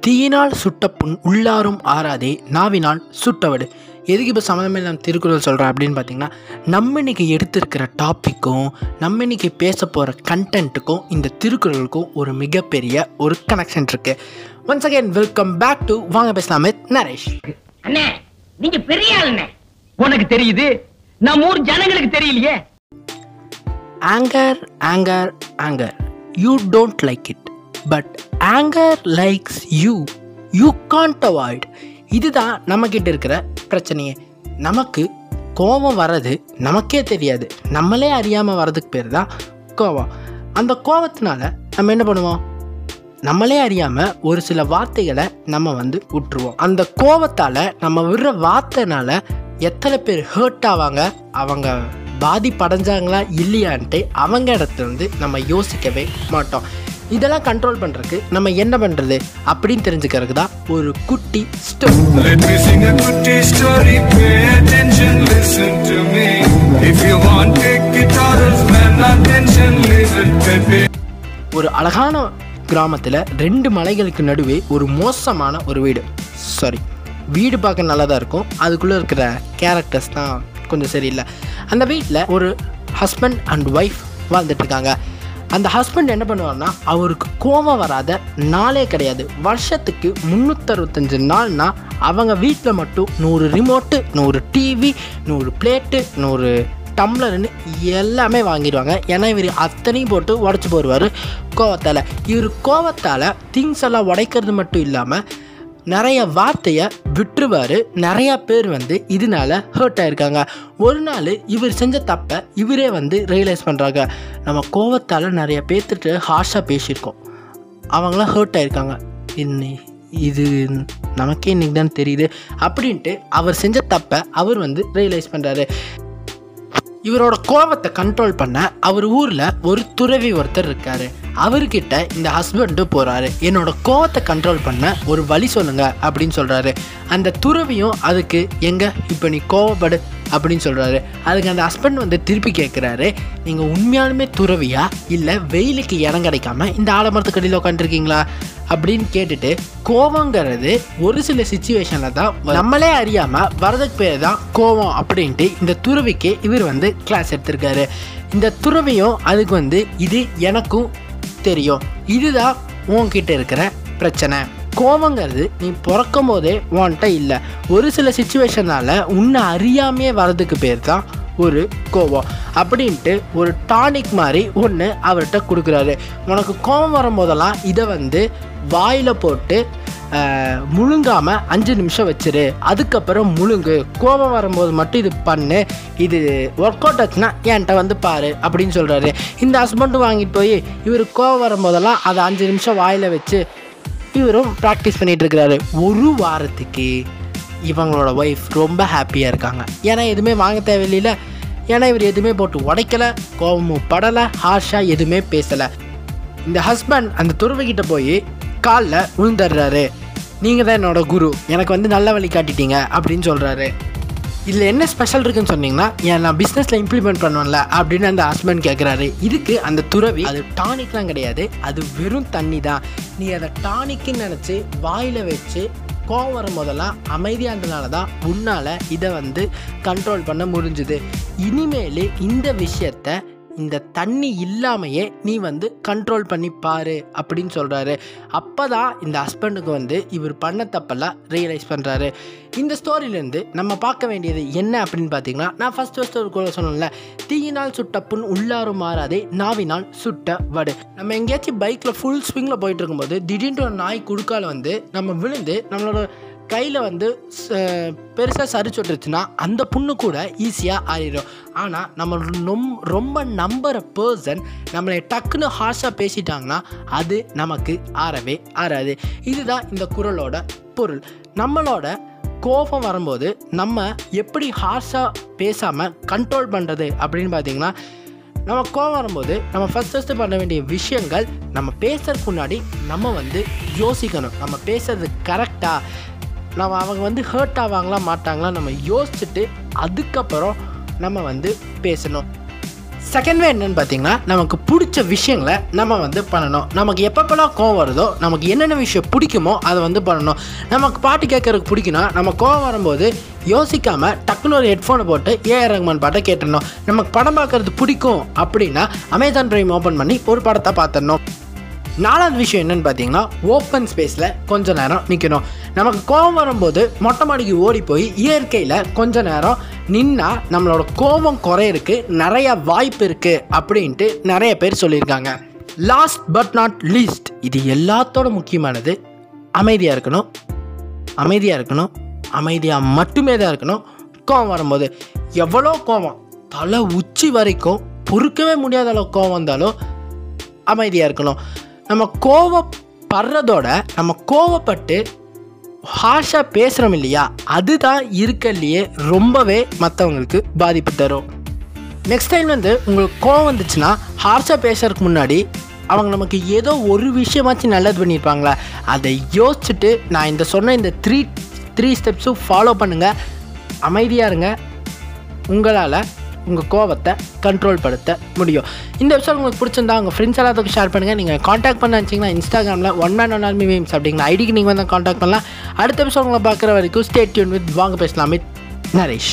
தீயினால் சுட்ட புண் உள்ளாரும் ஆறாதே நாவினால் சுட்டவடு. எதுக்கு இப்போ சம்மந்தமே நான் திருக்குறள் சொல்கிறேன் அப்படின்னு பார்த்தீங்கன்னா நம்ம இன்னைக்கு எடுத்திருக்கிற டாப்பிக்கும் நம்ம இன்னைக்கு பேச போகிற கண்டென்ட்டுக்கும் இந்த திருக்குறளுக்கும் ஒரு மிகப்பெரிய ஒரு கனெக்ஷன் இருக்கு. Once again welcome back to வாங்க பேசலாம் நரேஷ். அண்ணே நீங்க பெரிய ஆளுண்ணே. உனக்கு தெரியுது? நம்ம ஊர் ஜனங்களுக்கு தெரியலையே. Anger anger anger you don't like it but anger likes you you can't avoid இதுதான் நம்மக்கிட்ட இருக்கிற பிரச்சனையே. நமக்கு கோபம் வர்றது நமக்கே தெரியாது. நம்மளே அறியாமல் வர்றதுக்கு பேர் தான் கோபம். அந்த கோபத்தினால நம்ம என்ன பண்ணுவோம்? நம்மளே அறியாமல் ஒரு சில வார்த்தைகளை நம்ம வந்து விட்டுருவோம் அந்த கோபத்தால் நம்ம விடுற வார்த்தைனால எத்தனை பேர் ஹர்ட் ஆவாங்க? அவங்க பாதிப்படைஞ்சாங்களா? இல்லையான்ட்டு அவங்க இடத்துல வந்து நம்ம யோசிக்கவே மாட்டோம். இதெல்லாம் கண்ட்ரோல் பண்ணுறதுக்கு நம்ம என்ன பண்ணுறது அப்படின்னு தெரிஞ்சுக்கிறதுக்கு தான் ஒரு குட்டி story Let me sing a good story. Pay attention, listen to me. If you want, take guitars, man, attention, listen, baby. ஒரு அழகான கிராமத்தில் ரெண்டு மலைகளுக்கு நடுவே ஒரு மோசமான ஒரு வீடு சாரி வீடு பார்க்க நல்லா தான் இருக்கும் அதுக்குள்ளே இருக்கிற கேரக்டர்ஸ் தான் கொஞ்சம் சரியில்லை அந்த வீட்டில் ஒரு ஹஸ்பண்ட் அண்ட் ஒய்ஃப் வாழ்ந்துட்டுருக்காங்க அந்த ஹஸ்பண்ட் என்ன பண்ணுவார்னா அவருக்கு கோபம் வராத நாளே கிடையாது. வருஷத்துக்கு முந்நூற்றறுபத்தஞ்சு நாள்னா அவங்க வீட்டில் மட்டும் நூறு ரிமோட்டு நூறு டிவி நூறு பிளேட்டு நூறு டம்ளர்னு எல்லாமே வாங்கிடுவாங்க. ஏன்னா இவர் அத்தனையும் போட்டு உடச்சி போடுவார் கோவத்தால். இவர் கோவத்தால் திங்ஸ் எல்லாம் உடைக்கிறது மட்டும் இல்லாமல் நிறைய வார்த்தையை விட்டுருவார். நிறையா பேர் வந்து இதனால ஹர்ட் ஆயிருக்காங்க. ஒரு நாள் இவர் செஞ்ச தப்பை இவரே வந்து ரியலைஸ் பண்ணுறாங்க நம்ம கோவத்தால் நிறைய பேர்த்துட்டு ஹார்ஷாக பேசியிருக்கோம். அவங்களாம் ஹர்ட் ஆயிருக்காங்க. இன்னி இது நமக்கே இன்னைக்கு தான் தெரியுது. அப்படின்ட்டு அவர் செஞ்ச தப்பை அவர் வந்து ரியலைஸ் பண்ணுறாரு இவரோட கோபத்தை கண்ட்ரோல் பண்ண அவர் ஊரில் ஒரு துறவி ஒருத்தர் இருக்காரு. அவர்கிட்ட இந்த ஹஸ்பண்டு போகிறாரு என்னோட கோவத்தை கண்ட்ரோல் பண்ண ஒரு வழி சொல்லுங்க அப்படின்னு சொல்கிறாரு அந்த துறவியும் அதுக்கு எங்க இப்போ நீ கோவப்படு அப்படின்னு சொல்கிறாரு அதுக்கு அந்த ஹஸ்பண்ட் வந்து திருப்பி கேட்குறாரு நீங்கள் உண்மையாலுமே துறவியா? இல்லை வெயிலுக்கு இடம் கிடைக்காம இந்த ஆலமரத்துக்கடியில் உட்காந்துருக்கீங்களா அப்படின்னு கேட்டுட்டு கோவங்கிறது ஒரு சில சுச்சுவேஷனில் தான் நம்மளே அறியாமல் வரதுக்கு பேர் தான் கோவம் அப்படின்ட்டு இந்த துறவிக்கு இவர் வந்து கிளாஸ் எடுத்திருக்காரு. இந்த துறவியும் அதுக்கு வந்து இது எனக்கும் தெரியும். இதுதான் உன்கிட்ட இருக்கிற பிரச்சனை. கோவங்கிறது நீ பிறக்கும் போதே உன்கிட்ட இல்லை. ஒரு சில சுச்சுவேஷனால் உன்னை அறியாமையே வர்றதுக்கு பேர் தான் ஒரு கோவம் அப்படின்ட்டு ஒரு டானிக் மாதிரி ஒன்று அவர்கிட்ட கொடுக்குறாரு. உனக்கு கோபம் வரும்போதெல்லாம் இதை வந்து வாயில் போட்டு முழுங்காமல் அஞ்சு நிமிஷம் வச்சிரு. அதுக்கப்புறம் முழுங்கு. கோபம் வரும்போது மட்டும் இது பண்ணு. இது ஒர்க் அவுட் ஆச்சுன்னா என்கிட்ட வந்து பாரு அப்படின்னு சொல்கிறாரு இந்த ஹஸ்பண்டும் வாங்கிட்டு போய் இவர் கோபம் வரும்போதெல்லாம் அதை அஞ்சு நிமிஷம் வாயில் வச்சு இவரும் ப்ராக்டிஸ் பண்ணிகிட்டு இருக்கிறாரு. ஒரு வாரத்துக்கு இவங்களோட ஒய்ஃப் ரொம்ப ஹாப்பியாக இருக்காங்க. ஏன்னா எதுவுமே வாங்க தேவையில்லையில. ஏன்னா இவர் எதுவுமே போட்டு உடைக்கல கோபமும் படலை ஹார்ஷாக எதுவுமே பேசலை. இந்த ஹஸ்பண்ட் அந்த துறவைக்கிட்ட போய் காலில் விழுந்துடுறாரு நீங்கள் தான் என்னோட குரு. எனக்கு வந்து நல்ல வழி காட்டிட்டீங்க அப்படின்னு சொல்கிறாரு இதில் என்ன ஸ்பெஷல் இருக்குன்னு சொன்னீங்கன்னா ஏன் நான் பிஸ்னஸில் இம்ப்ளிமெண்ட் பண்ணுவேன்ல அப்படின்னு அந்த ஹஸ்பண்ட் கேட்குறாரு இதுக்கு அந்த துறவி அது டானிக்லாம் கிடையாது. அது வெறும் தண்ணி தான். நீ அதை டானிக்குன்னு நினச்சி வாயில் வச்சு கோவம் வரும்போதெல்லாம் அமைதியாக இருந்தனால தான் உன்னால் இதை வந்து கண்ட்ரோல் பண்ண முடிஞ்சுது. இனிமேல் இந்த விஷயத்த இந்த தண்ணி இல்லாமையே நீ வந்து கண்ட்ரோல் பண்ணி பாரு அப்படின்னு சொல்கிறாரு அப்போ தான் இந்த ஹஸ்பண்டுக்கு வந்து இவர் பண்ண தப்பெல்லாம் ரியலைஸ் பண்ணுறாரு இந்த ஸ்டோரியிலேருந்து நம்ம பார்க்க வேண்டியது என்ன அப்படின்னு பார்த்தீங்கன்னா நான் ஃபஸ்ட் ஃபஸ்ட் ஒரு கூட சொன்னேன்ல தீயினால் சுட்ட புண் உள்ளாரும் மாறாதே நாவினால் சுட்ட வடு. நம்ம எங்கேயாச்சும் பைக்கில் ஃபுல் ஸ்விங்கில் போயிட்டு இருக்கும்போது திடீர்னு ஒரு நாய் குடுக்கால வந்து நம்ம விழுந்து நம்மளோட கையில் வந்து பெருசாக சரிச்சு விட்டுருச்சுன்னா அந்த புண்ணு கூட ஈஸியாக ஆறிடும். ஆனால் நம்ம நொம் ரொம்ப நம்புகிற பர்சன் நம்மளை டக்குன்னு ஹார்ஷாக பேசிட்டாங்கன்னா அது நமக்கு ஆறவே ஆறாது. இதுதான் இந்த குரலோட பொருள். நம்மளோட கோபம் வரும்போது நம்ம எப்படி ஹார்ஷாக பேசாமல் கண்ட்ரோல் பண்ணுறது அப்படின்னு பார்த்தீங்கன்னா நம்ம கோவம் வரும்போது நம்ம ஃபஸ்ட் ஃபஸ்ட்டு பண்ண வேண்டிய விஷயங்கள் நம்ம பேசுறதுக்கு முன்னாடி நம்ம வந்து யோசிக்கணும். நம்ம பேசுறது கரெக்டாக நம்ம அவங்க வந்து ஹர்ட் ஆவாங்களா மாட்டாங்களா நம்ம யோசிச்சுட்டு அதுக்கப்புறம் நம்ம வந்து பேசணும். செகண்ட் வே என்னன்னு பார்த்தீங்கன்னா நமக்கு பிடிச்ச விஷயங்களை நம்ம வந்து பண்ணணும். நமக்கு எப்பப்பெல்லாம் கோவம் வருதோ நமக்கு என்னென்ன விஷயம் பிடிக்குமோ அதை வந்து பண்ணணும். நமக்கு பாட்டு கேட்கறதுக்கு பிடிக்குன்னா நம்ம கோவம் வரும்போது யோசிக்காமல் டக்குன்னு ஒரு ஹெட்ஃபோனை போட்டு ஏஆர் ரஹ்மான் பாட்டை கேட்டுடணும். நமக்கு படம் பார்க்குறது பிடிக்கும் அப்படின்னா அமேசான் ப்ரைம் ஓப்பன் பண்ணி ஒரு படத்தை பார்த்துடணும். நாலாவது விஷயம் என்னன்னு பார்த்தீங்கன்னா ஓப்பன் ஸ்பேஸில் கொஞ்சம் நேரம் நிற்கணும் நமக்கு கோபம் வரும்போது மொட்டை மாடிக்கு ஓடி போய் இயற்கையில் கொஞ்ச நேரம் நின்னா நம்மளோட கோபம் குறையிறதுக்கு நிறைய வாய்ப்பு இருக்குது அப்படின்ட்டு நிறைய பேர் சொல்லியிருக்காங்க. லாஸ்ட் பட் நாட் லீஸ்ட் இது எல்லாத்தோட முக்கியமானது அமைதியாக இருக்கணும். அமைதியாக இருக்கணும். அமைதியாக மட்டுமே தான் இருக்கணும். கோவம் வரும்போது எவ்வளோ கோவம் தலை உச்சி வரைக்கும் பொறுக்கவே முடியாத அளவு கோவம் வந்தாலும் அமைதியாக இருக்கணும். நம்ம கோவப்படுறதோட நம்ம கோவப்பட்டு ஹாஷாக பேசுகிறோம் இல்லையா? அதுதான் இருக்கலையே ரொம்பவே மற்றவங்களுக்கு பாதிப்பு தரும். நெக்ஸ்ட் டைம் வந்து உங்களுக்கு கோவம் வந்துச்சுன்னா ஹார்ஷாக பேசுறதுக்கு முன்னாடி அவங்க நமக்கு ஏதோ ஒரு விஷயமாச்சும் நல்லது பண்ணியிருப்பாங்களா அதை யோசிச்சுட்டு நான் இந்த சொன்ன இந்த த்ரீ த்ரீ ஸ்டெப்ஸும் ஃபாலோ பண்ணுங்கள் அமைதியாக இருங்க. உங்களால் உங்கள் கோவத்தை கண்ட்ரோல் படுத்த முடியும். இந்த விஷயம் உங்களுக்கு பிடிச்சிருந்தா உங்கள் ஃப்ரெண்ட்ஸ் எல்லாத்துக்கும் ஷேர் பண்ணுங்கள் நீங்கள் காண்டாக்ட் பண்ண நினச்சிங்கன்னா இன்ஸ்டாகிராமில் one man one army memes அப்படிங்கிற ஐடிக்கு நீங்கள் வந்து காண்டாக்ட் பண்ணலாம். அடுத்த விஷயம் உங்களை பார்க்குற வரைக்கும் ஸ்டேட் யூன் வித் வாங்க பேசலாம். வித் நரேஷ்.